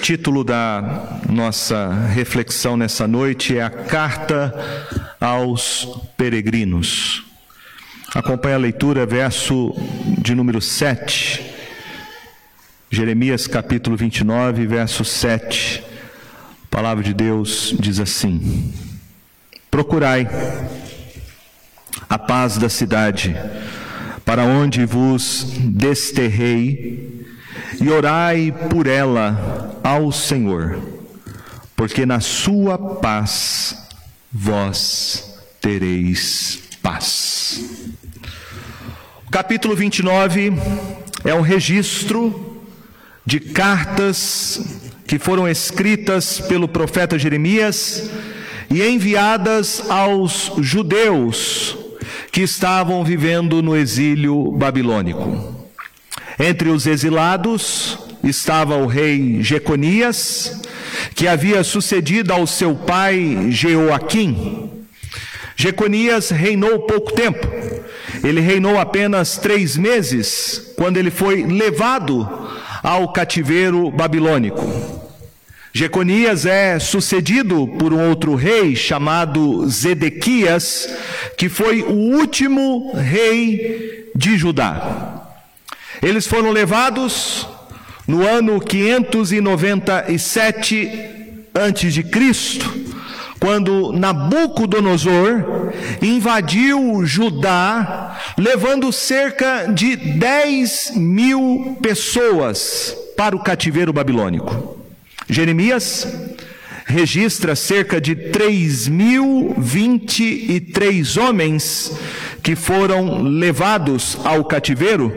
título da nossa reflexão nessa noite é a Carta aos Peregrinos. Acompanhe a leitura, verso de número 7. Jeremias capítulo 29, verso 7. A palavra de Deus diz assim: Procurai a paz da cidade, para onde vos desterrei e orai por ela ao Senhor, porque na sua paz vós tereis paz. O capítulo 29 é um registro de cartas que foram escritas pelo profeta Jeremias e enviadas aos judeus que estavam vivendo no exílio babilônico. Entre os exilados estava o rei Jeconias, que havia sucedido ao seu pai Jeoaquim. Jeconias reinou pouco tempo. Ele reinou apenas três meses, quando ele foi levado ao cativeiro babilônico. Jeconias é sucedido por um outro rei chamado Zedequias, que foi o último rei de Judá. Eles foram levados no ano 597 antes de Cristo, quando Nabucodonosor invadiu Judá, levando cerca de 10 mil pessoas para o cativeiro babilônico. Jeremias registra cerca de 3.023 homens que foram levados ao cativeiro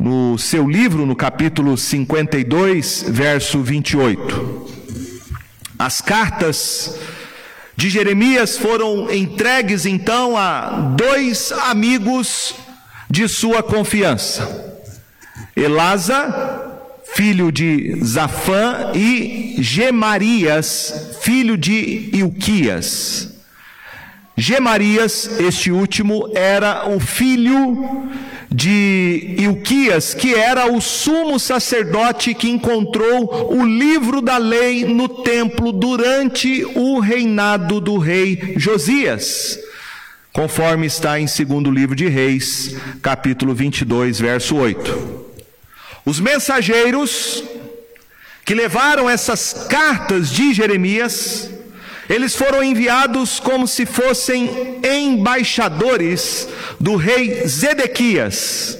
no seu livro, no capítulo 52, verso 28. As cartas de Jeremias foram entregues então a dois amigos de sua confiança: Elasa, filho de Zafã, e Gemarias, filho de Ilquias. Gemarias, este último, era o filho de Ilquias, que era o sumo sacerdote que encontrou o livro da lei no templo durante o reinado do rei Josias, conforme está em segundo livro de Reis, capítulo 22, verso 8. Os mensageiros que levaram essas cartas de Jeremias eles foram enviados como se fossem embaixadores do rei Zedequias.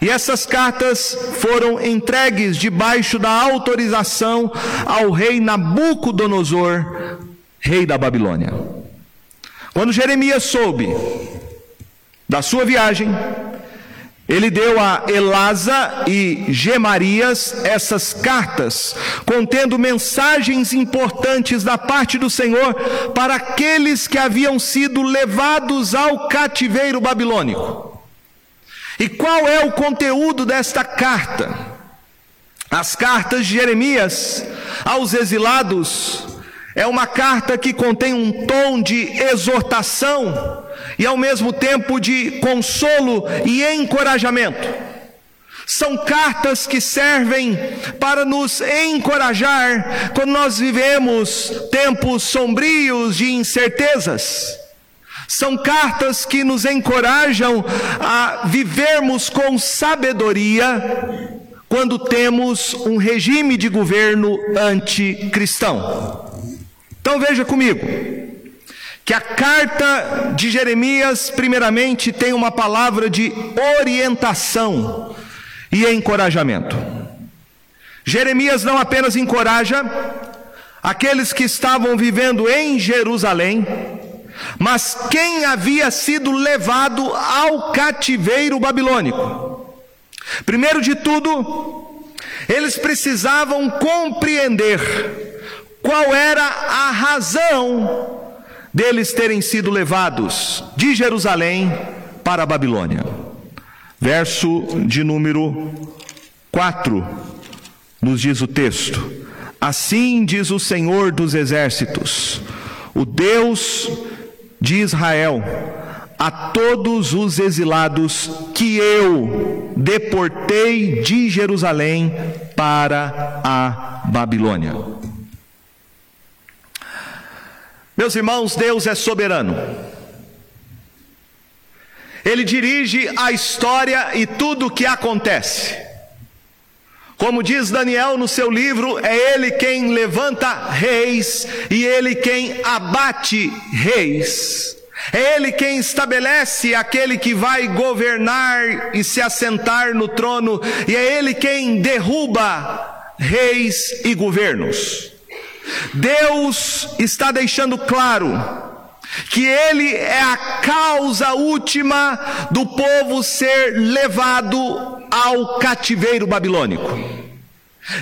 E essas cartas foram entregues debaixo da autorização ao rei Nabucodonosor, rei da Babilônia. Quando Jeremias soube da sua viagem, ele deu a Elasa e Gemarias essas cartas, contendo mensagens importantes da parte do Senhor para aqueles que haviam sido levados ao cativeiro babilônico. E qual é o conteúdo desta carta? As cartas de Jeremias aos exilados é uma carta que contém um tom de exortação e ao mesmo tempo de consolo e encorajamento. São cartas que servem para nos encorajar quando nós vivemos tempos sombrios de incertezas. São cartas que nos encorajam a vivermos com sabedoria quando temos um regime de governo anticristão. Então veja comigo que a carta de Jeremias, primeiramente, tem uma palavra de orientação e encorajamento. Jeremias não apenas encoraja aqueles que estavam vivendo em Jerusalém, mas quem havia sido levado ao cativeiro babilônico. Primeiro de tudo, eles precisavam compreender qual era a razão deles terem sido levados de Jerusalém para a Babilônia. Verso de número 4, nos diz o texto: Assim diz o Senhor dos exércitos, o Deus de Israel, a todos os exilados que eu deportei de Jerusalém para a Babilônia. Meus irmãos, Deus é soberano. Ele dirige a história e tudo o que acontece. Como diz Daniel no seu livro, é ele quem levanta reis e ele quem abate reis. É ele quem estabelece aquele que vai governar e se assentar no trono, e é ele quem derruba reis e governos. Deus está deixando claro que ele é a causa última do povo ser levado ao cativeiro babilônico.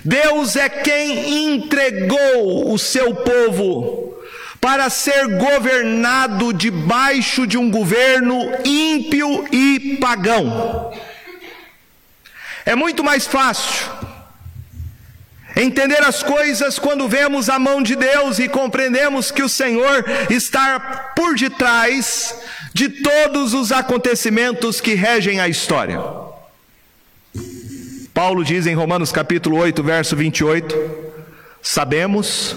Deus é quem entregou o seu povo para ser governado debaixo de um governo ímpio e pagão. É muito mais fácil Entender as coisas quando vemos a mão de Deus e compreendemos que o Senhor está por detrás de todos os acontecimentos que regem a história. Paulo diz em Romanos capítulo 8, verso 28: Sabemos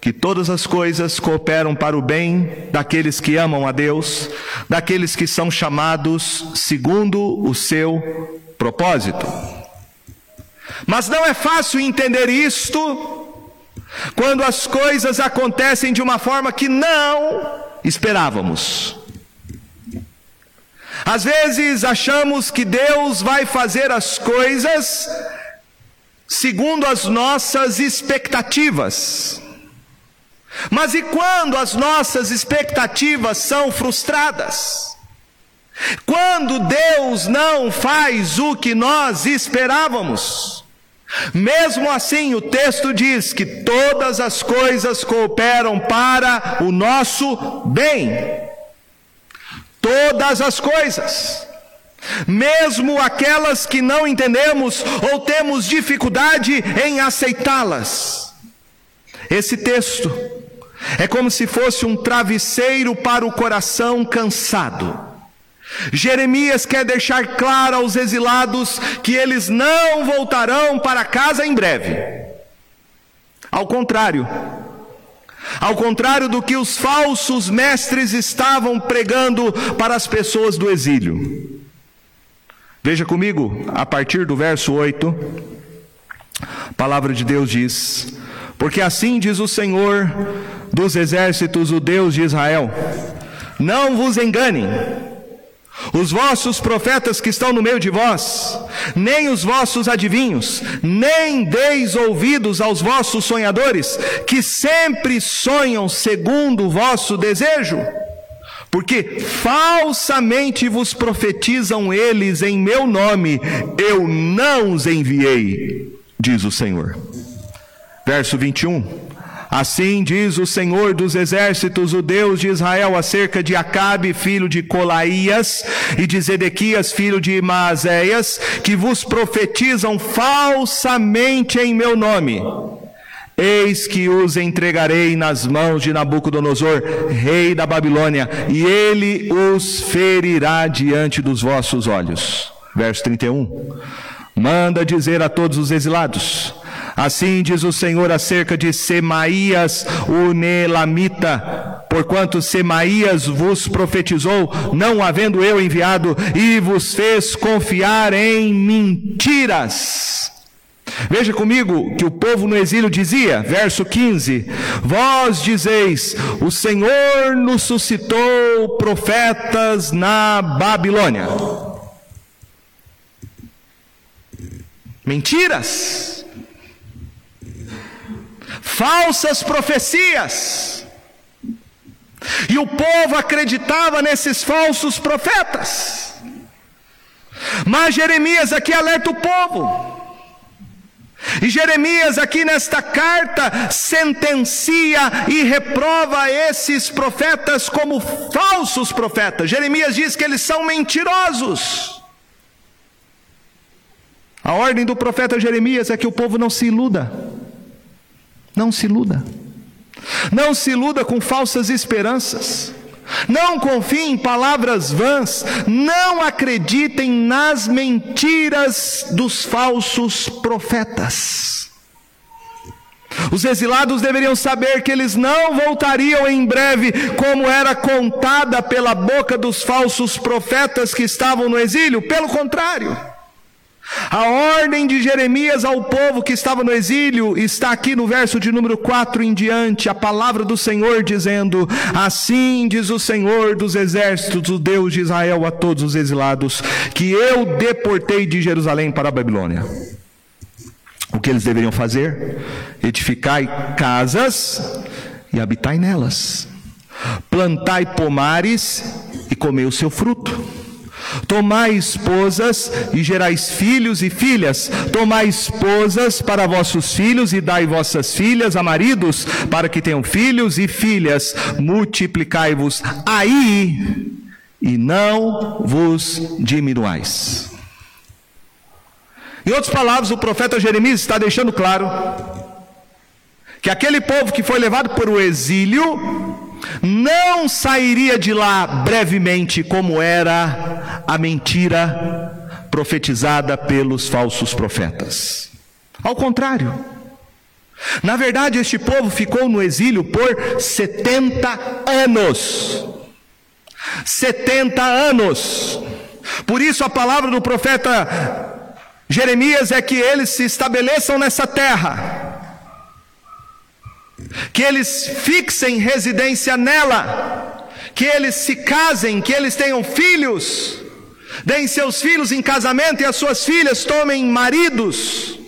que todas as coisas cooperam para o bem daqueles que amam a Deus, daqueles que são chamados segundo o seu propósito. Mas não é fácil entender isto quando as coisas acontecem de uma forma que não esperávamos. Às vezes achamos que Deus vai fazer as coisas segundo as nossas expectativas. Mas e quando as nossas expectativas são frustradas? Quando Deus não faz o que nós esperávamos? Mesmo assim, o texto diz que todas as coisas cooperam para o nosso bem. Todas as coisas. Mesmo aquelas que não entendemos ou temos dificuldade em aceitá-las. Esse texto é como se fosse um travesseiro para o coração cansado. Jeremias quer deixar claro aos exilados que eles não voltarão para casa em breve. Ao contrário, ao contrário do que os falsos mestres estavam pregando para as pessoas do exílio. Veja comigo, a partir do verso 8, a palavra de Deus diz: Porque assim diz o Senhor dos exércitos, o Deus de Israel: Não vos enganem os vossos profetas que estão no meio de vós, nem os vossos adivinhos, nem deis ouvidos aos vossos sonhadores, que sempre sonham segundo o vosso desejo, porque falsamente vos profetizam eles em meu nome, eu não os enviei, diz o Senhor. Verso 21. Assim diz o Senhor dos exércitos, o Deus de Israel, acerca de Acabe, filho de Colaías, e de Zedequias, filho de Maazéias, que vos profetizam falsamente em meu nome. Eis que os entregarei nas mãos de Nabucodonosor, rei da Babilônia, e ele os ferirá diante dos vossos olhos. Verso 31. Manda dizer a todos os exilados: Assim diz o Senhor acerca de Semaías, o Nelamita, porquanto Semaías vos profetizou, não havendo eu enviado, e vos fez confiar em mentiras. Veja comigo que o povo no exílio dizia, verso 15: Vós dizeis, o Senhor nos suscitou profetas na Babilônia. Mentiras falsas profecias. E o povo acreditava nesses falsos profetas. Mas Jeremias aqui alerta o povo. E Jeremias, aqui nesta carta, sentencia e reprova esses profetas como falsos profetas. Jeremias diz que eles são mentirosos. A ordem do profeta Jeremias é que o povo não se iluda. Não se iluda. Não se iluda com falsas esperanças. Não confiem em palavras vãs, não acreditem nas mentiras dos falsos profetas. Os exilados deveriam saber que eles não voltariam em breve, como era contada pela boca dos falsos profetas que estavam no exílio. Pelo contrário, a ordem de Jeremias ao povo que estava no exílio está aqui no verso de número 4 em diante, a palavra do Senhor dizendo: Assim diz o Senhor dos exércitos, o Deus de Israel, a todos os exilados, que eu deportei de Jerusalém para a Babilônia. O que eles deveriam fazer? Edificai casas e habitai nelas, plantai pomares e comei o seu fruto Tomai esposas e gerais filhos e filhas. Tomai esposas para vossos filhos e dai vossas filhas a maridos, para que tenham filhos e filhas. Multiplicai-vos aí e não vos diminuais. Em outras palavras, o profeta Jeremias está deixando claro que aquele povo que foi levado para o exílio não sairia de lá brevemente, como era a mentira profetizada pelos falsos profetas. Ao contrário, na verdade, este povo ficou no exílio por 70 anos. 70 anos. Por isso, a palavra do profeta Jeremias é que eles se estabeleçam nessa terra que eles fixem residência nela, que eles se casem, que eles tenham filhos, deem seus filhos em casamento e as suas filhas tomem maridos,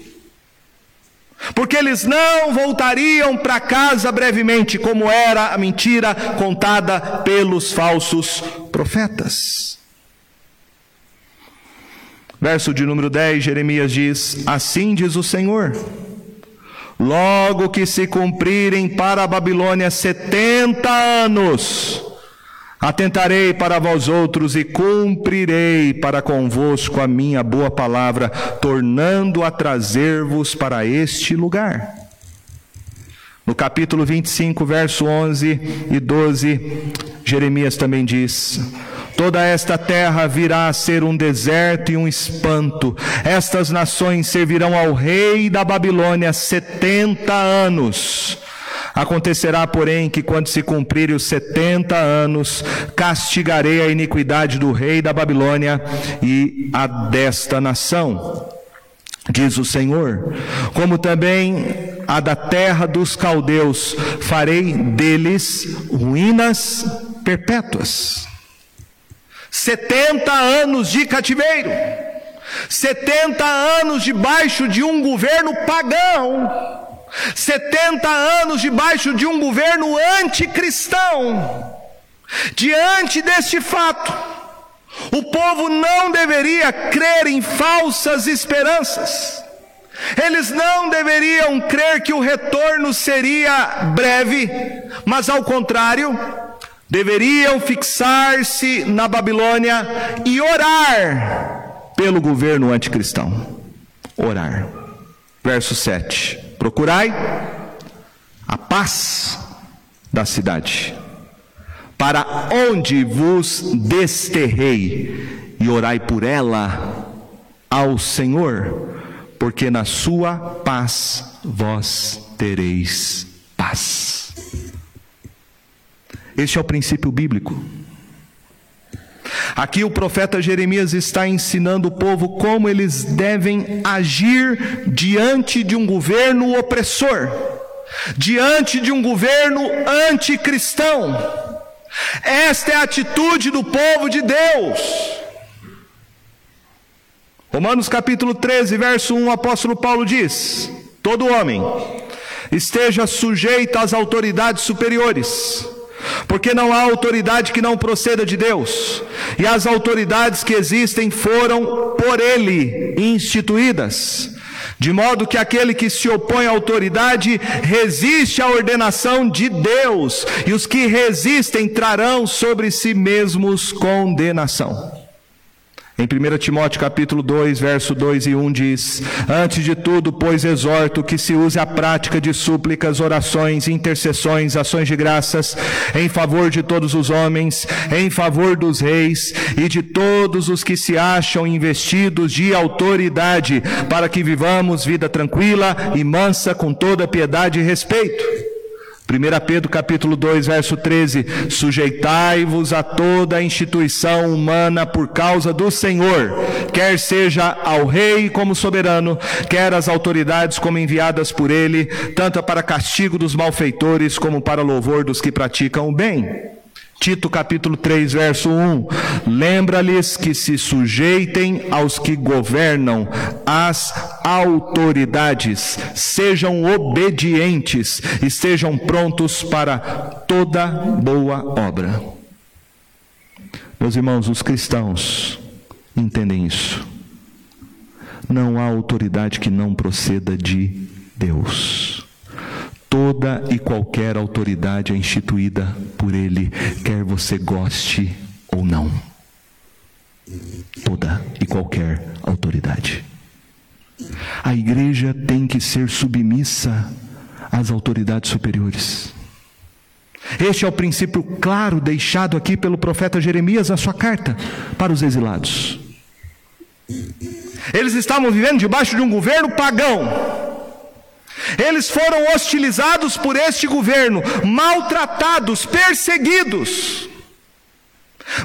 porque eles não voltariam para casa brevemente, como era a mentira contada pelos falsos profetas. Verso de número 10, Jeremias diz: Assim diz o Senhor Logo que se cumprirem para a Babilônia setenta anos, atentarei para vós outros e cumprirei para convosco a minha boa palavra, tornando a trazer-vos para este lugar. No capítulo 25, verso 11 e 12, Jeremias também diz: Toda esta terra virá a ser um deserto e um espanto. Estas nações servirão ao rei da Babilônia setenta anos. Acontecerá, porém, que quando se cumprirem os setenta anos, castigarei a iniquidade do rei da Babilônia e a desta nação, diz o Senhor, como também a da terra dos caldeus, farei deles ruínas perpétuas. 70 anos de cativeiro, 70 anos debaixo de um governo pagão, 70 anos debaixo de um governo anticristão. Diante deste fato, o povo não deveria crer em falsas esperanças. Eles não deveriam crer que o retorno seria breve, mas ao contrário, deveriam fixar-se na Babilônia e orar pelo governo anticristão. Orar. Verso 7. Procurai a paz da cidade, para onde vos desterrei, e orai por ela ao Senhor, porque na sua paz vós tereis paz. Este é o princípio bíblico. Aqui o profeta Jeremias está ensinando o povo como eles devem agir diante de um governo opressor, diante de um governo anticristão. Esta é a atitude do povo de Deus. Romanos capítulo 13, verso 1, o apóstolo Paulo diz: Todo homem esteja sujeito às autoridades superiores porque não há autoridade que não proceda de Deus, e as autoridades que existem foram por Ele instituídas. De modo que aquele que se opõe à autoridade resiste à ordenação de Deus, e os que resistem trarão sobre si mesmos condenação. Em 1 Timóteo capítulo 2, verso 2 e 1 diz: Antes de tudo, pois exorto que se use a prática de súplicas, orações, intercessões, ações de graças em favor de todos os homens, em favor dos reis e de todos os que se acham investidos de autoridade, para que vivamos vida tranquila e mansa com toda piedade e respeito. 1 Pedro capítulo 2, verso 13: Sujeitai-vos a toda a instituição humana por causa do Senhor, quer seja ao rei como soberano, quer às autoridades como enviadas por ele, tanto para castigo dos malfeitores como para louvor dos que praticam o bem. Tito capítulo 3, verso 1. Lembra-lhes que se sujeitem aos que governam, as autoridades, sejam obedientes e sejam prontos para toda boa obra. Meus irmãos, os cristãos entendem isso. Não há autoridade que não proceda de Deus. Toda e qualquer autoridade é instituída por Ele, quer você goste ou não. Toda e qualquer autoridade. A igreja tem que ser submissa às autoridades superiores. Este é o princípio claro deixado aqui pelo profeta Jeremias na sua carta para os exilados. Eles estavam vivendo debaixo de um governo pagão eles foram hostilizados por este governo, maltratados, perseguidos.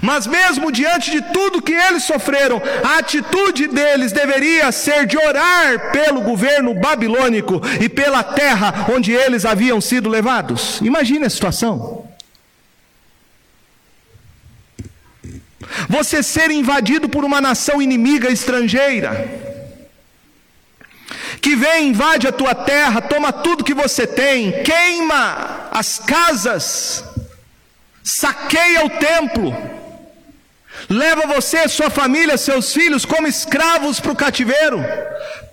Mas, mesmo diante de tudo que eles sofreram, a atitude deles deveria ser de orar pelo governo babilônico e pela terra onde eles haviam sido levados. Imagine a situação. Você ser invadido por uma nação inimiga estrangeira que vem, invade a tua terra, toma tudo que você tem, queima as casas, saqueia o templo, leva você, sua família, seus filhos como escravos para o cativeiro,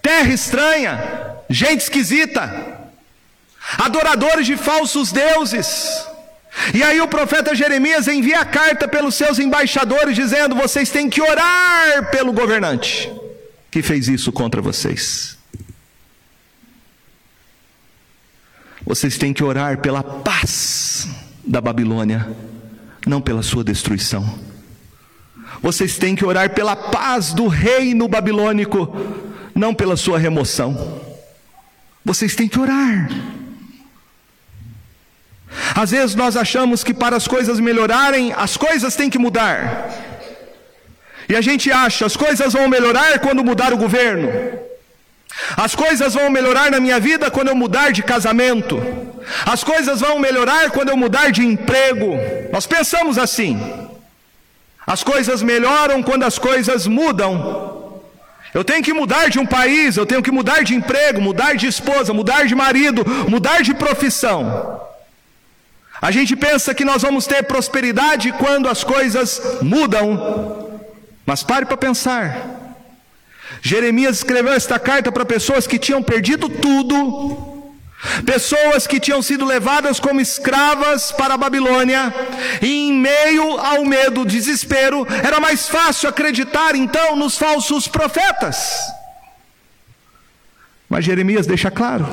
terra estranha, gente esquisita, adoradores de falsos deuses. E aí o profeta Jeremias envia a carta pelos seus embaixadores dizendo: vocês têm que orar pelo governante que fez isso contra vocês. Vocês têm que orar pela paz da Babilônia, não pela sua destruição. Vocês têm que orar pela paz do reino babilônico, não pela sua remoção. Vocês têm que orar. Às vezes nós achamos que para as coisas melhorarem, as coisas têm que mudar. E a gente acha, as coisas vão melhorar quando mudar o governo. As coisas vão melhorar na minha vida quando eu mudar de casamento. As coisas vão melhorar quando eu mudar de emprego. Nós pensamos assim. As coisas melhoram quando as coisas mudam. Eu tenho que mudar de um país, eu tenho que mudar de emprego, mudar de esposa, mudar de marido, mudar de profissão. A gente pensa que nós vamos ter prosperidade quando as coisas mudam. Mas pare para pensar. Jeremias escreveu esta carta para pessoas que tinham perdido tudo, pessoas que tinham sido levadas como escravas para a Babilônia, e em meio ao medo, desespero, era mais fácil acreditar então nos falsos profetas. Mas Jeremias deixa claro: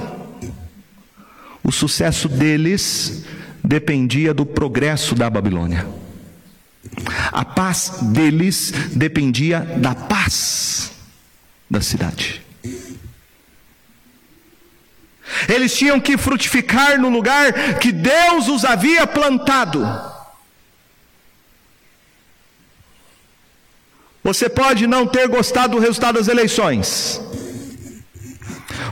o sucesso deles dependia do progresso da Babilônia. A paz deles dependia da paz da cidade. Eles tinham que frutificar no lugar que Deus os havia plantado. Você pode não ter gostado do resultado das eleições.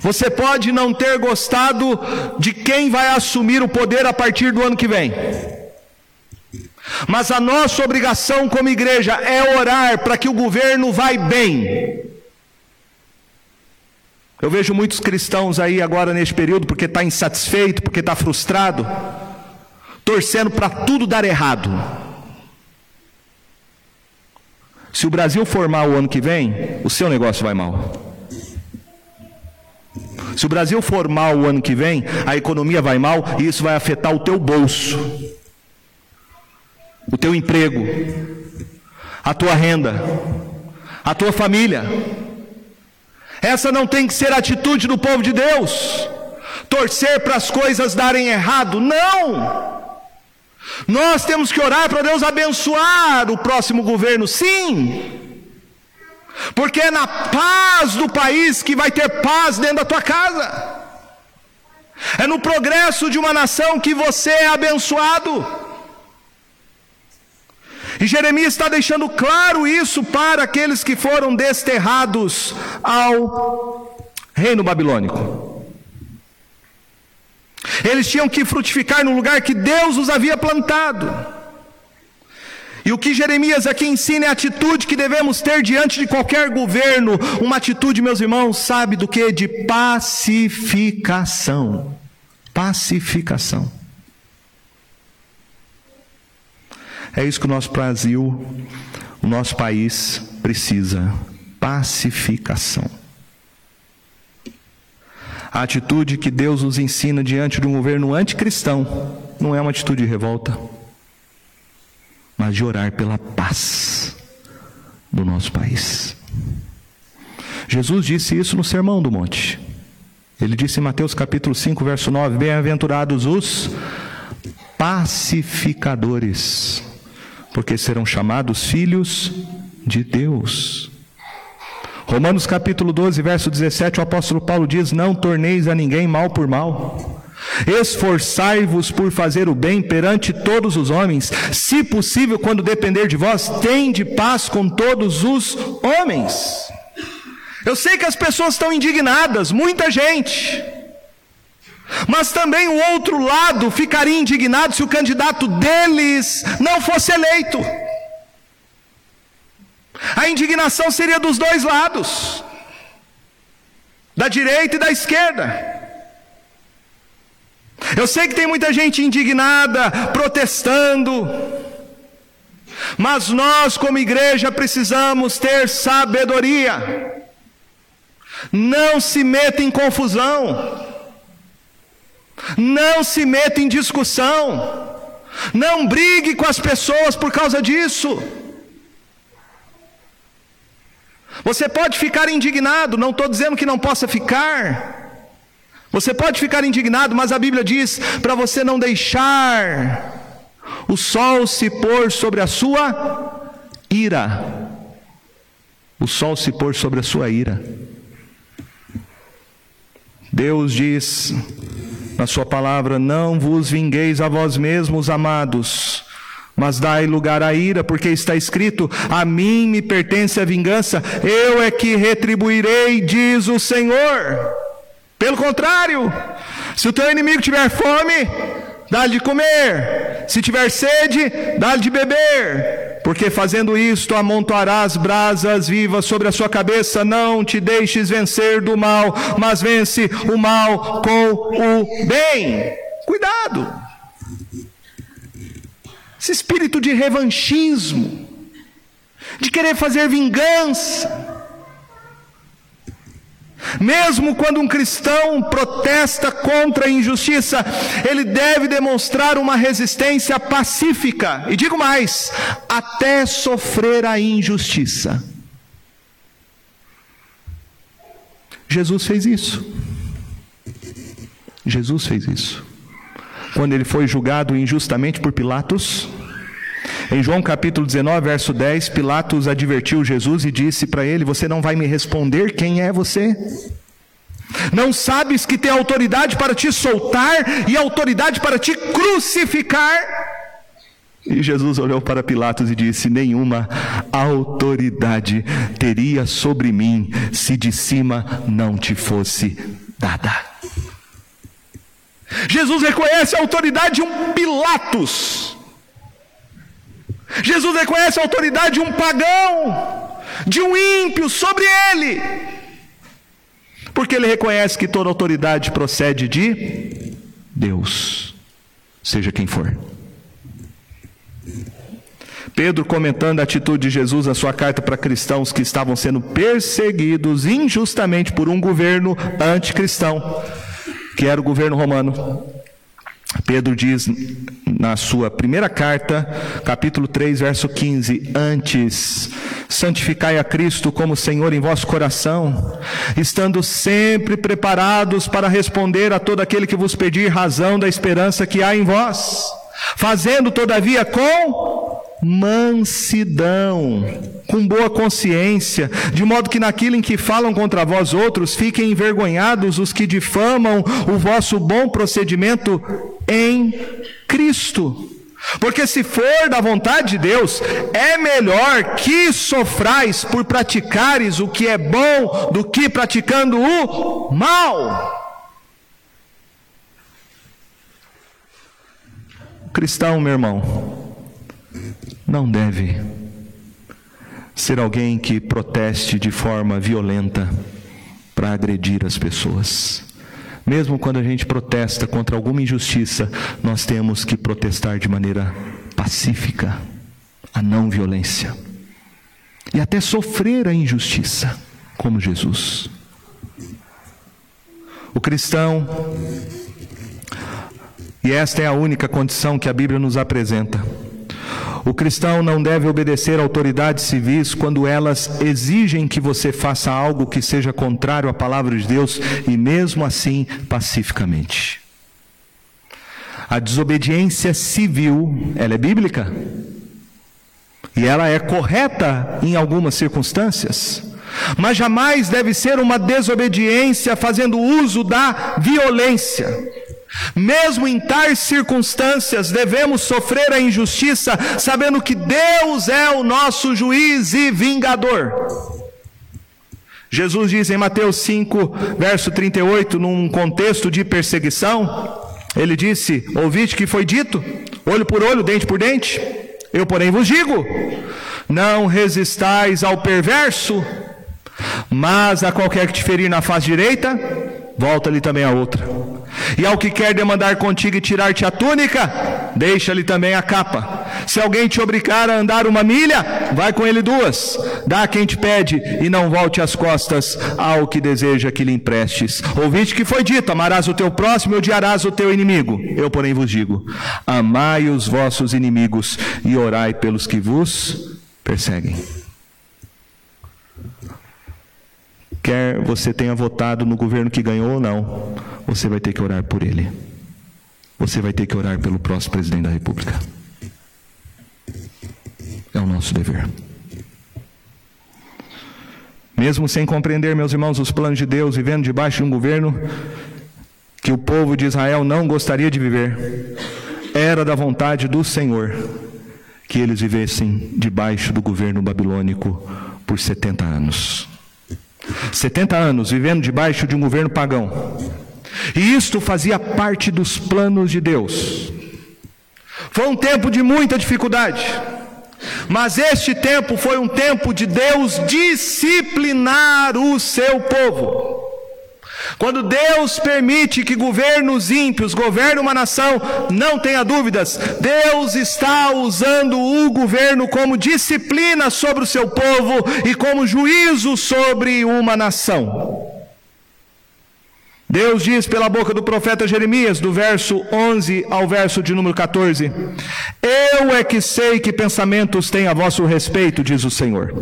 Você pode não ter gostado de quem vai assumir o poder a partir do ano que vem. Mas a nossa obrigação como igreja é orar para que o governo vá bem. Eu vejo muitos cristãos aí agora neste período porque está insatisfeito, porque está frustrado, torcendo para tudo dar errado. Se o Brasil for mal o ano que vem, o seu negócio vai mal. Se o Brasil for mal o ano que vem, a economia vai mal e isso vai afetar o teu bolso, o teu emprego, a tua renda, a tua família. Essa não tem que ser a atitude do povo de Deus. Torcer para as coisas darem errado. Não! Nós temos que orar para Deus abençoar o próximo governo, sim. Porque é na paz do país que vai ter paz dentro da tua casa. É no progresso de uma nação que você é abençoado. E Jeremias está deixando claro isso para aqueles que foram desterrados ao reino babilônico. Eles tinham que frutificar no lugar que Deus os havia plantado. E o que Jeremias aqui ensina é a atitude que devemos ter diante de qualquer governo, uma atitude, meus irmãos, sabe do que? De pacificação. Pacificação. É isso que o nosso Brasil, o nosso país precisa: pacificação. A atitude que Deus nos ensina diante de um governo anticristão não é uma atitude de revolta, mas de orar pela paz do nosso país. Jesus disse isso no Sermão do Monte. Ele disse em Mateus capítulo 5, verso 9: Bem-aventurados os pacificadores, porque serão chamados filhos de Deus. Romanos capítulo 12, verso 17, o apóstolo Paulo diz: Não torneis a ninguém mal por mal. Esforçai-vos por fazer o bem perante todos os homens, se possível, quando depender de vós, tende paz com todos os homens. Eu sei que as pessoas estão indignadas, muita gente. Mas também o outro lado ficaria indignado se o candidato deles não fosse eleito. A indignação seria dos dois lados, da direita e da esquerda. Eu sei que tem muita gente indignada, protestando, mas nós, como igreja, precisamos ter sabedoria. Não se meta em confusão. Não se meta em discussão. Não brigue com as pessoas por causa disso. Você pode ficar indignado, não estou dizendo que não possa ficar. Você pode ficar indignado, mas a Bíblia diz para você não deixar o sol se pôr sobre a sua ira. O sol se pôr sobre a sua ira. Deus diz na Sua palavra: Não vos vingueis a vós mesmos, amados, mas dai lugar à ira, porque está escrito: A mim me pertence a vingança, eu é que retribuirei, diz o Senhor. Pelo contrário, se o teu inimigo tiver fome, dá-lhe de comer, se tiver sede, dá-lhe de beber porque fazendo isto amontoarás brasas vivas sobre a sua cabeça. Não te deixes vencer do mal, mas vence o mal com o bem. Cuidado. Esse espírito de revanchismo, de querer fazer vingança, mesmo quando um cristão protesta contra a injustiça, ele deve demonstrar uma resistência pacífica, e digo mais, até sofrer a injustiça. Jesus fez isso. Jesus fez isso. Quando ele foi julgado injustamente por Pilatos, em João capítulo 19, verso 10, Pilatos advertiu Jesus e disse para ele: Você não vai me responder quem é você? Não sabes que tem autoridade para te soltar e autoridade para te crucificar? E Jesus olhou para Pilatos e disse: Nenhuma autoridade teria sobre mim se de cima não te fosse dada. Jesus reconhece a autoridade de um Pilatos. Jesus reconhece a autoridade de um pagão, de um ímpio sobre ele, porque ele reconhece que toda autoridade procede de Deus, seja quem for. Pedro, comentando a atitude de Jesus na sua carta para cristãos que estavam sendo perseguidos injustamente por um governo anticristão, que era o governo romano. Pedro diz na sua primeira carta, capítulo 3, verso 15: Antes, santificai a Cristo como Senhor em vosso coração, estando sempre preparados para responder a todo aquele que vos pedir razão da esperança que há em vós, fazendo todavia com mansidão, com boa consciência, de modo que naquilo em que falam contra vós outros, fiquem envergonhados os que difamam o vosso bom procedimento em Cristo. Porque se for da vontade de Deus, é melhor que sofrais por praticares o que é bom do que praticando o mal. Cristão, meu irmão, não deve ser alguém que proteste de forma violenta para agredir as pessoas. Mesmo quando a gente protesta contra alguma injustiça, nós temos que protestar de maneira pacífica, a não violência. E até sofrer a injustiça, como Jesus. O cristão, e esta é a única condição que a Bíblia nos apresenta o cristão não deve obedecer autoridades civis quando elas exigem que você faça algo que seja contrário à palavra de Deus e mesmo assim pacificamente. A desobediência civil, ela é bíblica? E ela é correta em algumas circunstâncias, mas jamais deve ser uma desobediência fazendo uso da violência. Mesmo em tais circunstâncias, devemos sofrer a injustiça, sabendo que Deus é o nosso juiz e vingador. Jesus diz em Mateus 5, verso 38, num contexto de perseguição, ele disse: Ouviste que foi dito, olho por olho, dente por dente. Eu, porém, vos digo: não resistais ao perverso, mas a qualquer que te ferir na face direita, volta-lhe também a outra. E ao que quer demandar contigo e tirar-te a túnica, deixa-lhe também a capa. Se alguém te obrigar a andar uma milha, vai com ele duas. Dá a quem te pede e não volte as costas ao que deseja que lhe emprestes. Ouviste que foi dito: amarás o teu próximo e odiarás o teu inimigo. Eu, porém, vos digo: amai os vossos inimigos e orai pelos que vos perseguem. Quer você tenha votado no governo que ganhou ou não, você vai ter que orar por ele. Você vai ter que orar pelo próximo presidente da República. É o nosso dever. Mesmo sem compreender, meus irmãos, os planos de Deus, vivendo debaixo de um governo que o povo de Israel não gostaria de viver, era da vontade do Senhor que eles vivessem debaixo do governo babilônico por 70 anos. 70 anos vivendo debaixo de um governo pagão. E isto fazia parte dos planos de Deus. Foi um tempo de muita dificuldade. Mas este tempo foi um tempo de Deus disciplinar o seu povo. Quando Deus permite que governos ímpios governem uma nação, não tenha dúvidas, Deus está usando o governo como disciplina sobre o seu povo e como juízo sobre uma nação. Deus diz pela boca do profeta Jeremias, do verso 11 ao verso de número 14: Eu é que sei que pensamentos têm a vosso respeito, diz o Senhor.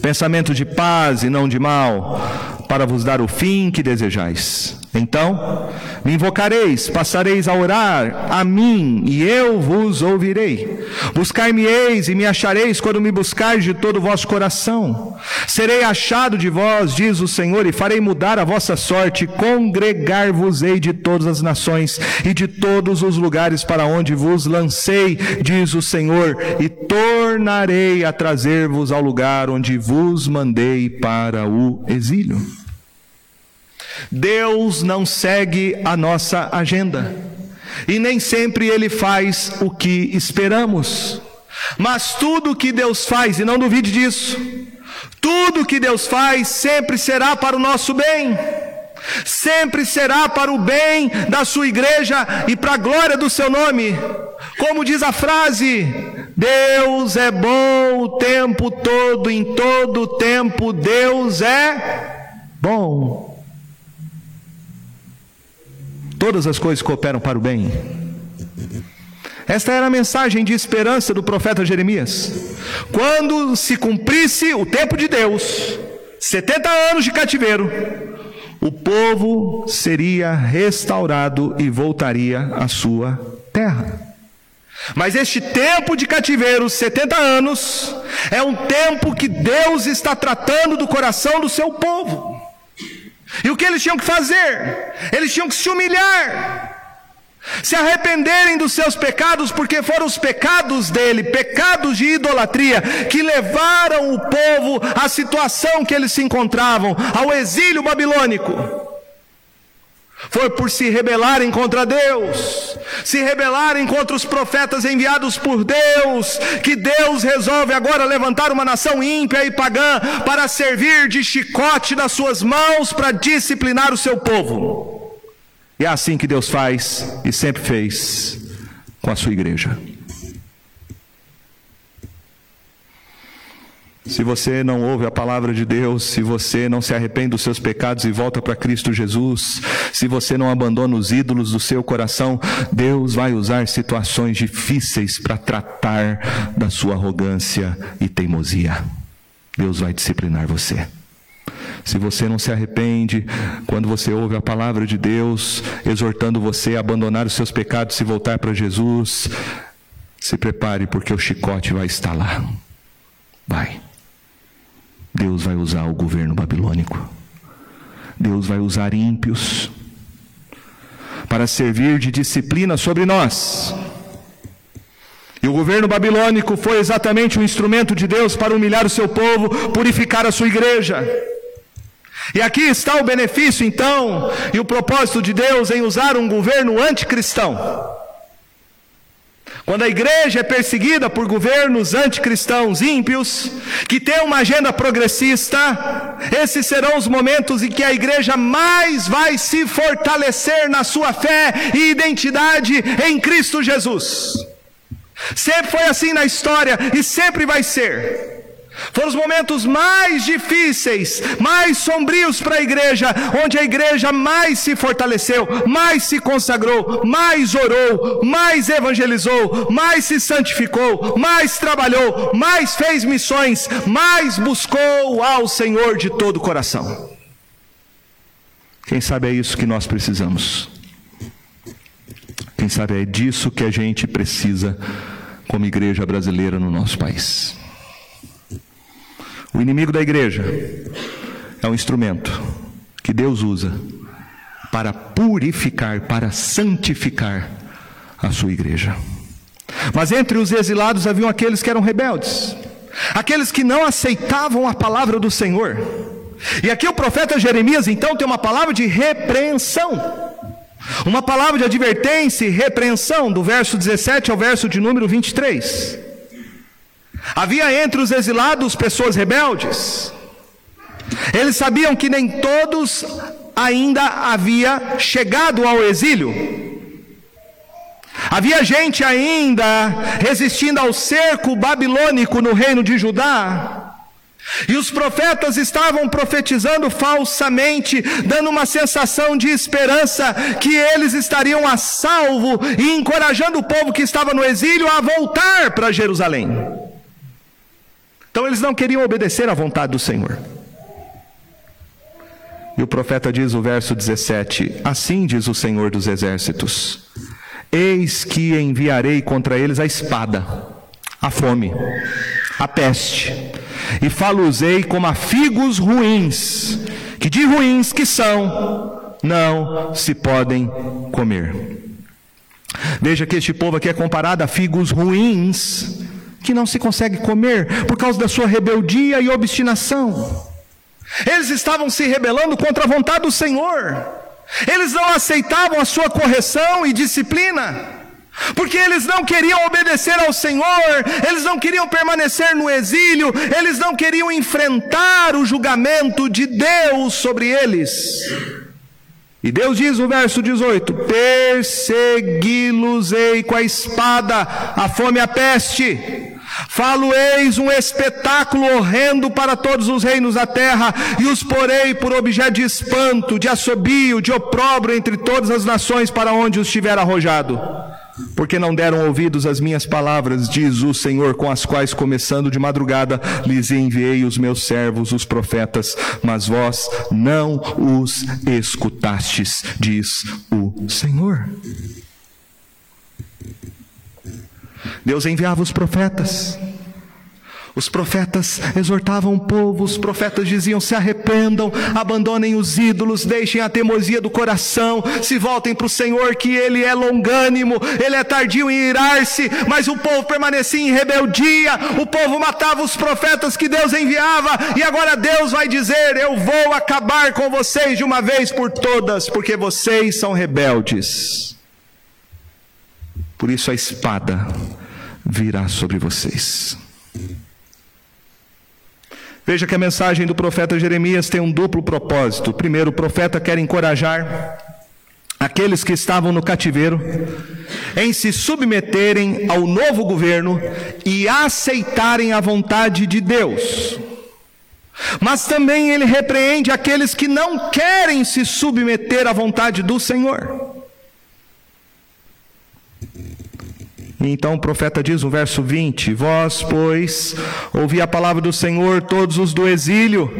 Pensamento de paz e não de mal, para vos dar o fim que desejais. Então me invocareis, passareis a orar a mim, e eu vos ouvirei. Buscar-me-eis e me achareis quando me buscardes de todo o vosso coração. Serei achado de vós, diz o Senhor, e farei mudar a vossa sorte, congregar-vos-ei de todas as nações e de todos os lugares para onde vos lancei, diz o Senhor, e tornarei a trazer-vos ao lugar onde vos mandei para o exílio. Deus não segue a nossa agenda. E nem sempre Ele faz o que esperamos. Mas tudo que Deus faz, e não duvide disso, tudo que Deus faz sempre será para o nosso bem, sempre será para o bem da sua igreja e para a glória do seu nome. Como diz a frase, Deus é bom o tempo todo, em todo tempo, Deus é bom. Todas as coisas cooperam para o bem. Esta era a mensagem de esperança do profeta Jeremias. Quando se cumprisse o tempo de Deus, 70 anos de cativeiro, o povo seria restaurado e voltaria à sua terra. Mas este tempo de cativeiro, 70 anos, é um tempo que Deus está tratando do coração do seu povo. E o que eles tinham que fazer? Eles tinham que se humilhar, se arrependerem dos seus pecados, porque foram os pecados dele, pecados de idolatria, que levaram o povo à situação que eles se encontravam, ao exílio babilônico. Foi por se rebelarem contra Deus, se rebelarem contra os profetas enviados por Deus, que Deus resolve agora levantar uma nação ímpia e pagã para servir de chicote nas suas mãos para disciplinar o seu povo. E é assim que Deus faz e sempre fez com a sua igreja. Se você não ouve a palavra de Deus, se você não se arrepende dos seus pecados e volta para Cristo Jesus, se você não abandona os ídolos do seu coração, Deus vai usar situações difíceis para tratar da sua arrogância e teimosia. Deus vai disciplinar você. Se você não se arrepende, quando você ouve a palavra de Deus, exortando você a abandonar os seus pecados e voltar para Jesus, se prepare, porque o chicote vai estar lá. Vai. Deus vai usar o governo babilônico. Deus vai usar ímpios para servir de disciplina sobre nós. E o governo babilônico foi exatamente o instrumento de Deus para humilhar o seu povo, purificar a sua igreja. E aqui está o benefício, então, e o propósito de Deus em usar um governo anticristão. Quando a igreja é perseguida por governos anticristãos ímpios, que têm uma agenda progressista, esses serão os momentos em que a igreja mais vai se fortalecer na sua fé e identidade em Cristo Jesus. Sempre foi assim na história e sempre vai ser. Foram os momentos mais difíceis, mais sombrios para a igreja, onde a igreja mais se fortaleceu, mais se consagrou, mais orou, mais evangelizou, mais se santificou, mais trabalhou, mais fez missões, mais buscou ao Senhor de todo o coração. Quem sabe é isso que nós precisamos. Quem sabe é disso que a gente precisa como igreja brasileira no nosso país. O inimigo da igreja é um instrumento que Deus usa para purificar, para santificar a sua igreja. Mas entre os exilados haviam aqueles que eram rebeldes, aqueles que não aceitavam a palavra do Senhor. E aqui o profeta Jeremias então tem uma palavra de repreensão. Uma palavra de advertência e repreensão, do verso 17 ao verso de número 23. Havia entre os exilados pessoas rebeldes. Eles sabiam que nem todos ainda havia chegado ao exílio. Havia gente ainda resistindo ao cerco babilônico no reino de Judá. E os profetas estavam profetizando falsamente, dando uma sensação de esperança que eles estariam a salvo e encorajando o povo que estava no exílio a voltar para Jerusalém. Então eles não queriam obedecer à vontade do Senhor. E o profeta diz o verso 17: Assim diz o Senhor dos exércitos: Eis que enviarei contra eles a espada, a fome, a peste, e faluzei como a figos ruins, que de ruins que são, não se podem comer. Veja que este povo aqui é comparado a figos ruins, que não se consegue comer por causa da sua rebeldia e obstinação. Eles estavam se rebelando contra a vontade do Senhor. Eles não aceitavam a sua correção e disciplina. Porque eles não queriam obedecer ao Senhor, eles não queriam permanecer no exílio, eles não queriam enfrentar o julgamento de Deus sobre eles. E Deus diz no verso 18: Persegui-los-ei com a espada, a fome e a peste Falo-eis um espetáculo horrendo para todos os reinos da terra, e os porei por objeto de espanto, de assobio, de opróbrio entre todas as nações para onde os tiver arrojado. Porque não deram ouvidos às minhas palavras, diz o Senhor, com as quais, começando de madrugada, lhes enviei os meus servos, os profetas, mas vós não os escutastes, diz o Senhor. Deus enviava os profetas. Os profetas exortavam o povo, os profetas diziam: se arrependam, abandonem os ídolos, deixem a teimosia do coração, se voltem para o Senhor, que Ele é longânimo, Ele é tardio em irar-se, mas o povo permanecia em rebeldia, o povo matava os profetas que Deus enviava, e agora Deus vai dizer: Eu vou acabar com vocês de uma vez por todas, porque vocês são rebeldes. Por isso a espada virá sobre vocês. Veja que a mensagem do profeta Jeremias tem um duplo propósito. Primeiro, o profeta quer encorajar aqueles que estavam no cativeiro em se submeterem ao novo governo e aceitarem a vontade de Deus. Mas também ele repreende aqueles que não querem se submeter à vontade do Senhor. Então o profeta diz no verso 20: Vós, pois, ouvi a palavra do Senhor, todos os do exílio,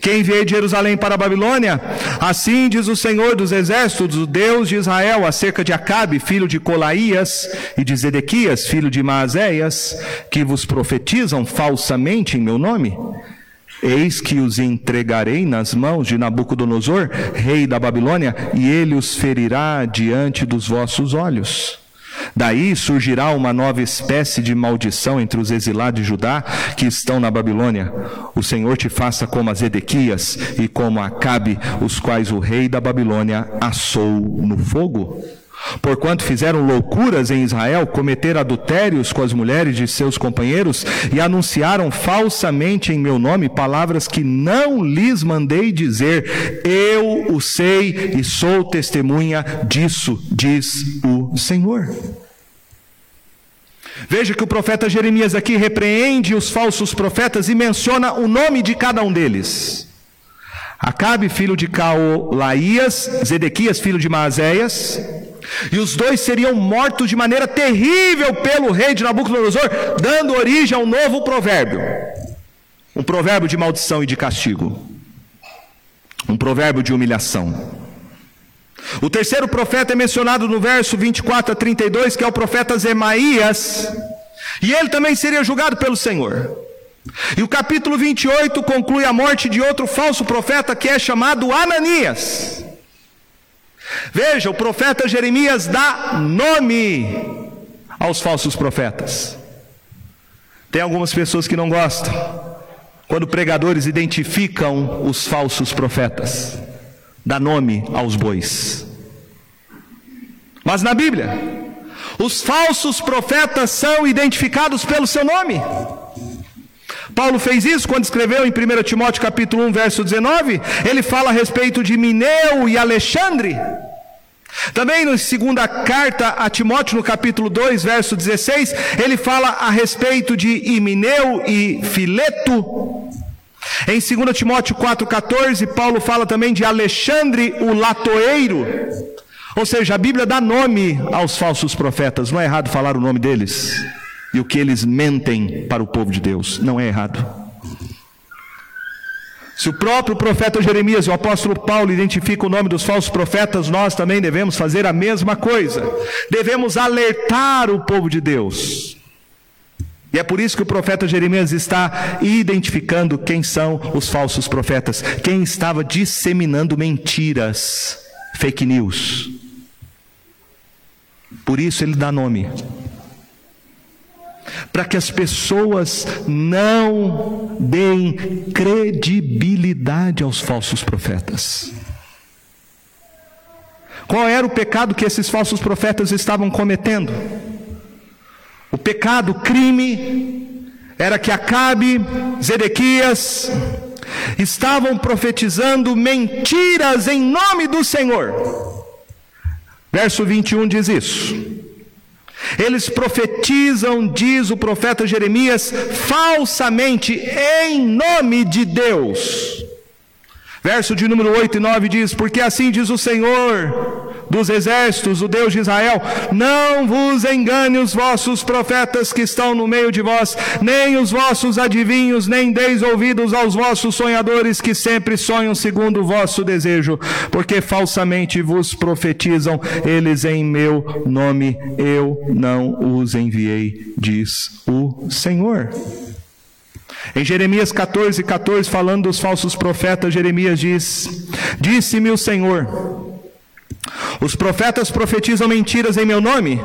que enviei de Jerusalém para a Babilônia. Assim diz o Senhor dos exércitos, o Deus de Israel, acerca de Acabe, filho de Colaías, e de Zedequias, filho de Maazéias, que vos profetizam falsamente em meu nome. Eis que os entregarei nas mãos de Nabucodonosor, rei da Babilônia, e ele os ferirá diante dos vossos olhos. Daí surgirá uma nova espécie de maldição entre os exilados de Judá que estão na Babilônia. O Senhor te faça como a Zedequias e como Acabe, os quais o rei da Babilônia assou no fogo. Porquanto fizeram loucuras em Israel, cometeram adultérios com as mulheres de seus companheiros e anunciaram falsamente em meu nome palavras que não lhes mandei dizer. Eu o sei e sou testemunha disso, diz o Senhor. Veja que o profeta Jeremias aqui repreende os falsos profetas e menciona o nome de cada um deles. Acabe, filho de Caolaías, Zedequias, filho de Maazéias, e os dois seriam mortos de maneira terrível pelo rei de Nabucodonosor, dando origem a um novo provérbio. Um provérbio de maldição e de castigo. Um provérbio de humilhação. O terceiro profeta é mencionado no verso 24 a 32, que é o profeta Zemaías, e ele também seria julgado pelo Senhor. E o capítulo 28 conclui a morte de outro falso profeta que é chamado Ananias. Veja, o profeta Jeremias dá nome aos falsos profetas. Tem algumas pessoas que não gostam quando pregadores identificam os falsos profetas, dá nome aos bois. Mas na Bíblia, os falsos profetas são identificados pelo seu nome. Paulo fez isso quando escreveu em 1 Timóteo capítulo 1, verso 19, ele fala a respeito de Mineu e Alexandre. Também na segunda carta a Timóteo, no capítulo 2, verso 16, ele fala a respeito de Imineu e Fileto. Em 2 Timóteo 4,14, Paulo fala também de Alexandre o latoeiro. Ou seja, a Bíblia dá nome aos falsos profetas, não é errado falar o nome deles e o que eles mentem para o povo de Deus. Não é errado. Se o próprio profeta Jeremias e o apóstolo Paulo identificam o nome dos falsos profetas, nós também devemos fazer a mesma coisa. Devemos alertar o povo de Deus. E é por isso que o profeta Jeremias está identificando quem são os falsos profetas, quem estava disseminando mentiras, fake news. Por isso ele dá nome para que as pessoas não deem credibilidade aos falsos profetas. Qual era o pecado que esses falsos profetas estavam cometendo? O pecado, o crime, era que Acabe, Zedequias, estavam profetizando mentiras em nome do Senhor. Verso 21 diz isso. Eles profetizam, diz o profeta Jeremias, falsamente em nome de Deus. Verso de número 8 e 9 diz: Porque assim diz o Senhor dos exércitos, o Deus de Israel: Não vos engane os vossos profetas que estão no meio de vós, nem os vossos adivinhos, nem deis ouvidos aos vossos sonhadores que sempre sonham segundo o vosso desejo, porque falsamente vos profetizam eles em meu nome, eu não os enviei, diz o Senhor. Em Jeremias 14, 14, falando dos falsos profetas, Jeremias diz: Disse-me o Senhor, os profetas profetizam mentiras em meu nome,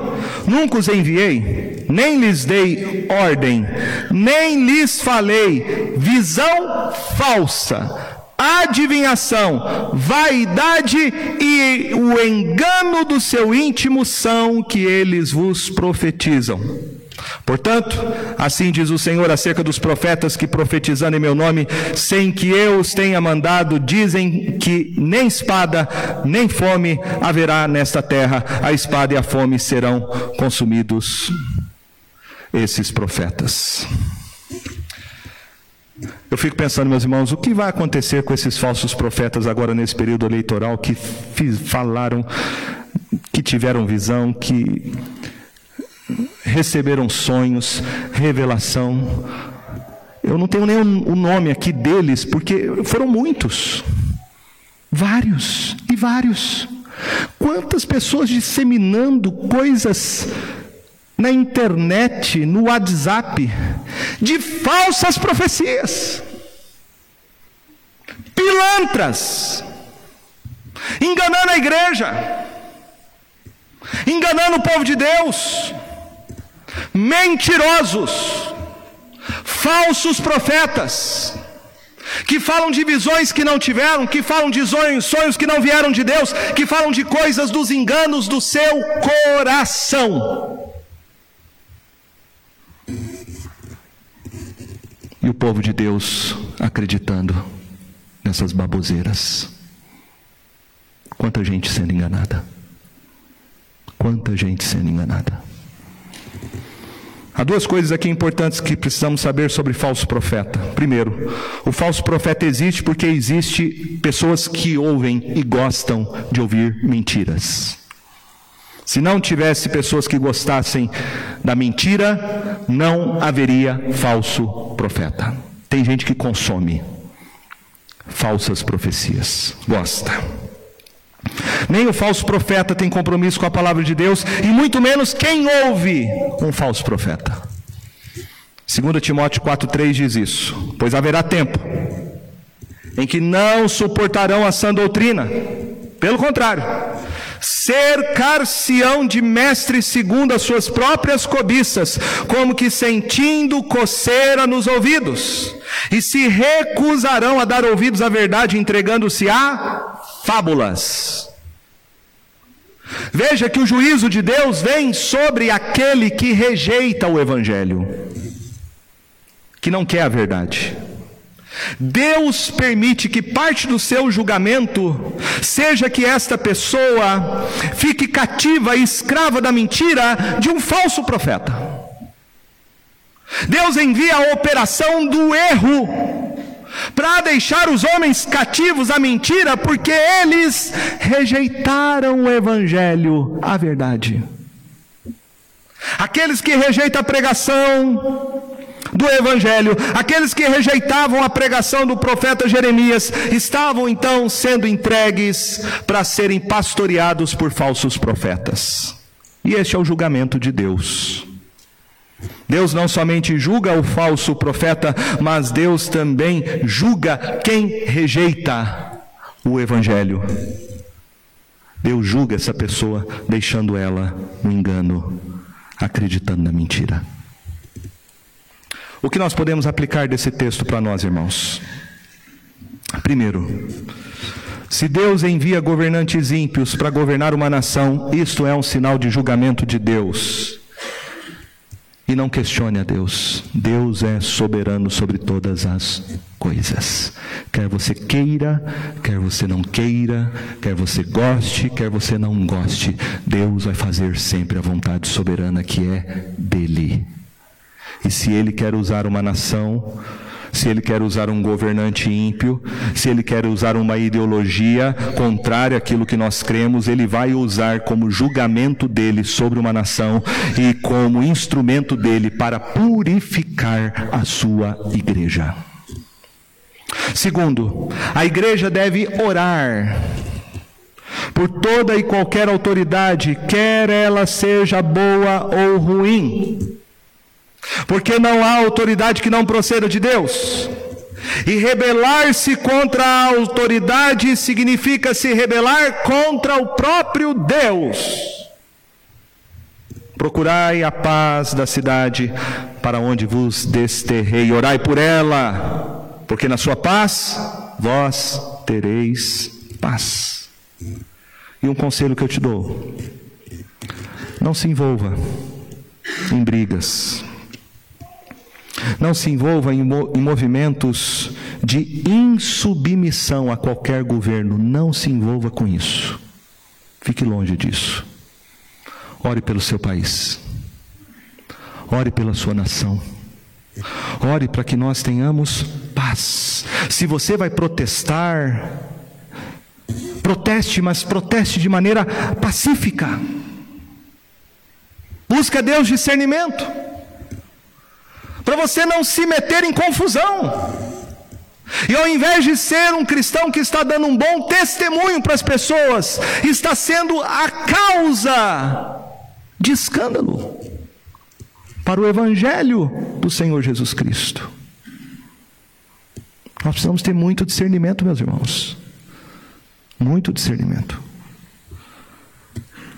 nunca os enviei, nem lhes dei ordem, nem lhes falei visão falsa, adivinhação, vaidade e o engano do seu íntimo são que eles vos profetizam. Portanto, assim diz o Senhor acerca dos profetas que profetizando em meu nome, sem que eu os tenha mandado, dizem que nem espada, nem fome haverá nesta terra, a espada e a fome serão consumidos esses profetas. Eu fico pensando, meus irmãos, o que vai acontecer com esses falsos profetas agora nesse período eleitoral que falaram, que tiveram visão, que receberam sonhos, revelação. Eu não tenho nem o nome aqui deles, porque foram muitos. Vários e vários. Quantas pessoas disseminando coisas na internet, no WhatsApp, de falsas profecias, pilantras, enganando a igreja, enganando o povo de Deus mentirosos, falsos profetas, que falam de visões que não tiveram, que falam de sonhos, que não vieram de Deus, que falam de coisas dos enganos do seu coração. E o povo de Deus acreditando nessas baboseiras. Quanta gente sendo enganada. Quanta gente sendo enganada. Há duas coisas aqui importantes que precisamos saber sobre falso profeta. Primeiro, o falso profeta existe porque existe pessoas que ouvem e gostam de ouvir mentiras. Se não tivesse pessoas que gostassem da mentira, não haveria falso profeta. Tem gente que consome falsas profecias, gosta. Nem o falso profeta tem compromisso com a palavra de Deus, e muito menos quem ouve um falso profeta. 2 Timóteo 4,3 diz isso: Pois haverá tempo em que não suportarão a sã doutrina, pelo contrário, cercar-se-ão de mestres segundo as suas próprias cobiças, como que sentindo coceira nos ouvidos, e se recusarão a dar ouvidos à verdade, entregando-se a fábulas. Veja que o juízo de Deus vem sobre aquele que rejeita o Evangelho, que não quer a verdade. Deus permite que parte do seu julgamento seja que esta pessoa fique cativa e escrava da mentira de um falso profeta. Deus envia a operação do erro para deixar os homens cativos à mentira, porque eles rejeitaram o Evangelho, a verdade. Aqueles que rejeitam a pregação do Evangelho, aqueles que rejeitavam a pregação do profeta Jeremias, estavam então sendo entregues para serem pastoreados por falsos profetas. E este é o julgamento de Deus. Deus não somente julga o falso profeta, mas Deus também julga quem rejeita o Evangelho. Deus julga essa pessoa, deixando ela no engano, acreditando na mentira. O que nós podemos aplicar desse texto para nós, irmãos? Primeiro, se Deus envia governantes ímpios para governar uma nação, isto é um sinal de julgamento de Deus. E não questione a Deus. Deus é soberano sobre todas as coisas. Quer você queira, quer você não queira, quer você goste, quer você não goste, Deus vai fazer sempre a vontade soberana que é dele. E se ele quer usar uma nação, se ele quer usar um governante ímpio, se ele quer usar uma ideologia contrária àquilo que nós cremos, ele vai usar como julgamento dele sobre uma nação e como instrumento dele para purificar a sua igreja. Segundo, a igreja deve orar por toda e qualquer autoridade, quer ela seja boa ou ruim. Porque não há autoridade que não proceda de Deus. E rebelar-se contra a autoridade significa se rebelar contra o próprio Deus. Procurai a paz da cidade para onde vos desterrei, orai por ela, porque na sua paz vós tereis paz. E um conselho que eu te dou: não se envolva em brigas, não se envolva em, movimentos de insubmissão a qualquer governo. Não se envolva com isso. Fique longe disso. Ore pelo seu país. Ore pela sua nação. Ore para que nós tenhamos paz. Se você vai protestar, proteste, mas proteste de maneira pacífica. Busca Deus discernimento para você não se meter em confusão. E ao invés de ser um cristão que está dando um bom testemunho para as pessoas, está sendo a causa de escândalo para o evangelho do Senhor Jesus Cristo. Nós precisamos ter muito discernimento, meus irmãos. Muito discernimento.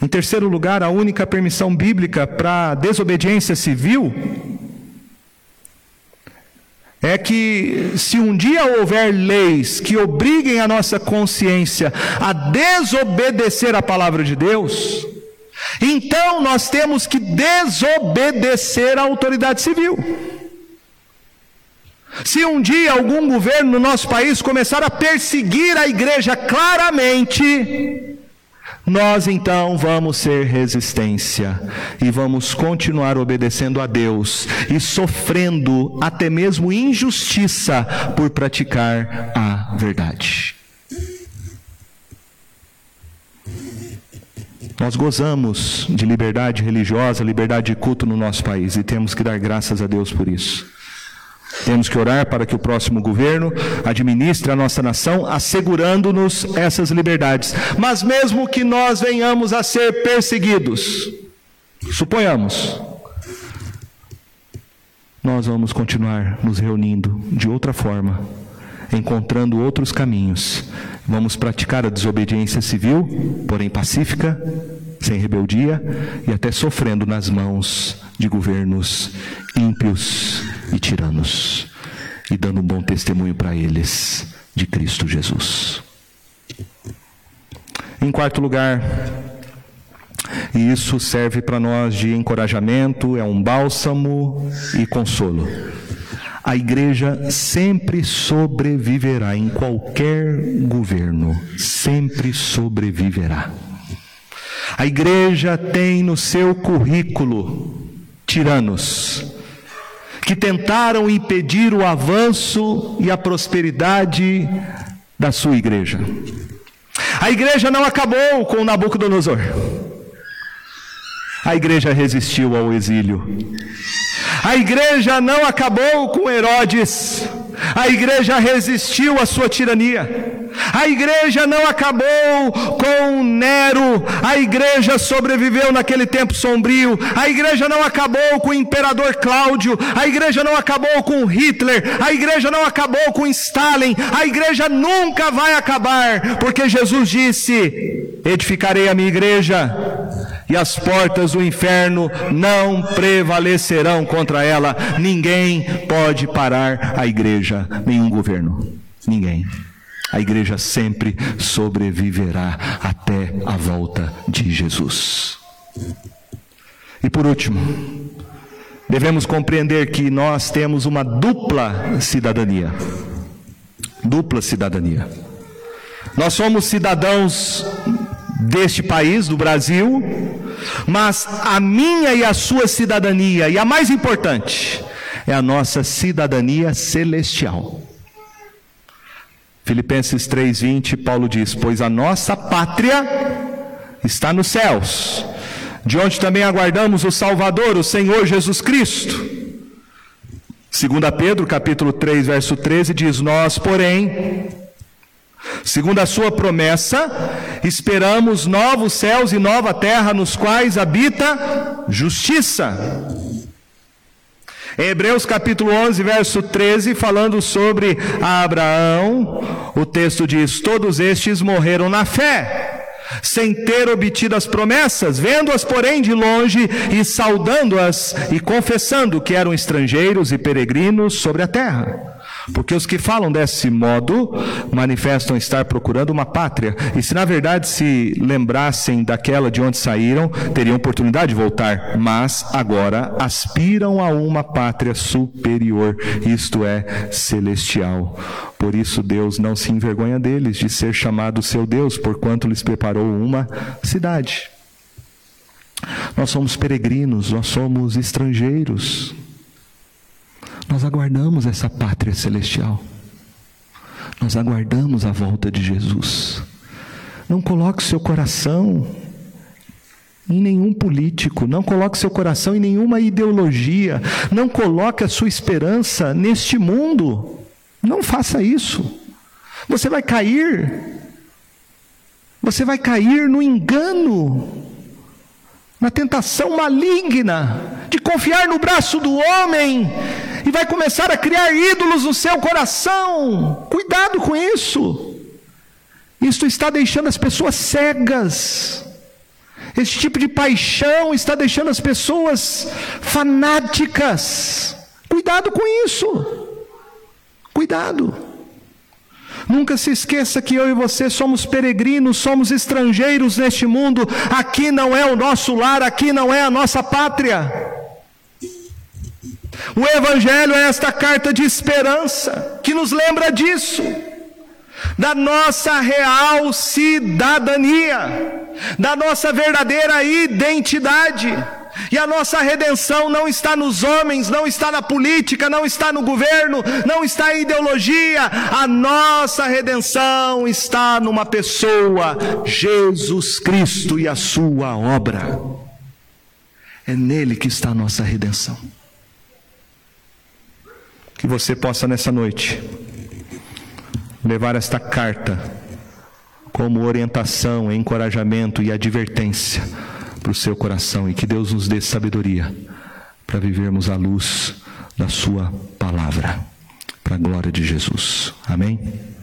Em terceiro lugar, a única permissão bíblica para desobediência civil é que se um dia houver leis que obriguem a nossa consciência a desobedecer a palavra de Deus, então nós temos que desobedecer à autoridade civil. Se um dia algum governo no nosso país começar a perseguir a igreja claramente, nós então vamos ser resistência e vamos continuar obedecendo a Deus e sofrendo até mesmo injustiça por praticar a verdade. Nós gozamos de liberdade religiosa, liberdade de culto no nosso país e temos que dar graças a Deus por isso. Temos que orar para que o próximo governo administre a nossa nação, assegurando-nos essas liberdades. Mas mesmo que nós venhamos a ser perseguidos, suponhamos, nós vamos continuar nos reunindo de outra forma, encontrando outros caminhos. Vamos praticar a desobediência civil, porém pacífica, sem rebeldia e até sofrendo nas mãos de governos ímpios e tiranos, e dando um bom testemunho para eles de Cristo Jesus. Em quarto lugar, e isso serve para nós de encorajamento, é um bálsamo e consolo. A igreja sempre sobreviverá em qualquer governo, sempre sobreviverá. A igreja tem no seu currículo tiranos, que tentaram impedir o avanço e a prosperidade da sua igreja. A igreja não acabou com Nabucodonosor. A igreja resistiu ao exílio. A igreja não acabou com Herodes. A igreja resistiu à sua tirania. A igreja não acabou com Nero, a igreja sobreviveu naquele tempo sombrio. A igreja não acabou com o imperador Cláudio, a igreja não acabou com Hitler, a igreja não acabou com Stalin. A igreja nunca vai acabar, porque Jesus disse: Edificarei a minha igreja e as portas do inferno não prevalecerão contra ela. Ninguém pode parar a igreja, nenhum governo. Ninguém. A igreja sempre sobreviverá até a volta de Jesus. E por último, devemos compreender que nós temos uma dupla cidadania. Dupla cidadania. Nós somos cidadãos deste país, do Brasil, mas a minha e a sua cidadania, e a mais importante, é a nossa cidadania celestial. Filipenses 3:20, Paulo diz: "Pois a nossa pátria está nos céus, de onde também aguardamos o Salvador, o Senhor Jesus Cristo." Segunda Pedro, capítulo 3, verso 13 diz: "Nós, porém, segundo a sua promessa, esperamos novos céus e nova terra nos quais habita justiça." Em Hebreus capítulo 11, verso 13, falando sobre Abraão, o texto diz: Todos estes morreram na fé, sem ter obtido as promessas, vendo-as, porém, de longe e saudando-as e confessando que eram estrangeiros e peregrinos sobre a terra. Porque os que falam desse modo manifestam estar procurando uma pátria, e se na verdade se lembrassem daquela de onde saíram, teriam oportunidade de voltar, mas agora aspiram a uma pátria superior, isto é, celestial. Por isso Deus não se envergonha deles de ser chamado seu Deus, porquanto lhes preparou uma cidade. Nós somos peregrinos, nós somos estrangeiros. Nós aguardamos essa pátria celestial. Nós aguardamos a volta de Jesus. Não coloque seu coração em nenhum político, não coloque seu coração em nenhuma ideologia, não coloque a sua esperança neste mundo. Não faça isso. Você vai cair. Você vai cair no engano, na tentação maligna de confiar no braço do homem vai começar a criar ídolos no seu coração. Cuidado com isso. Isso está deixando as pessoas cegas. Esse tipo de paixão está deixando as pessoas fanáticas. Cuidado com isso. Cuidado. Nunca se esqueça que eu e você somos peregrinos, somos estrangeiros neste mundo. Aqui não é o nosso lar, aqui não é a nossa pátria. O Evangelho é esta carta de esperança que nos lembra disso, da nossa real cidadania, da nossa verdadeira identidade. E a nossa redenção não está nos homens, não está na política, não está no governo, não está em ideologia. A nossa redenção está numa pessoa, Jesus Cristo e a sua obra. É nele que está a nossa redenção. Que você possa nessa noite levar esta carta como orientação, encorajamento e advertência para o seu coração e que Deus nos dê sabedoria para vivermos à luz da Sua palavra, para a glória de Jesus. Amém?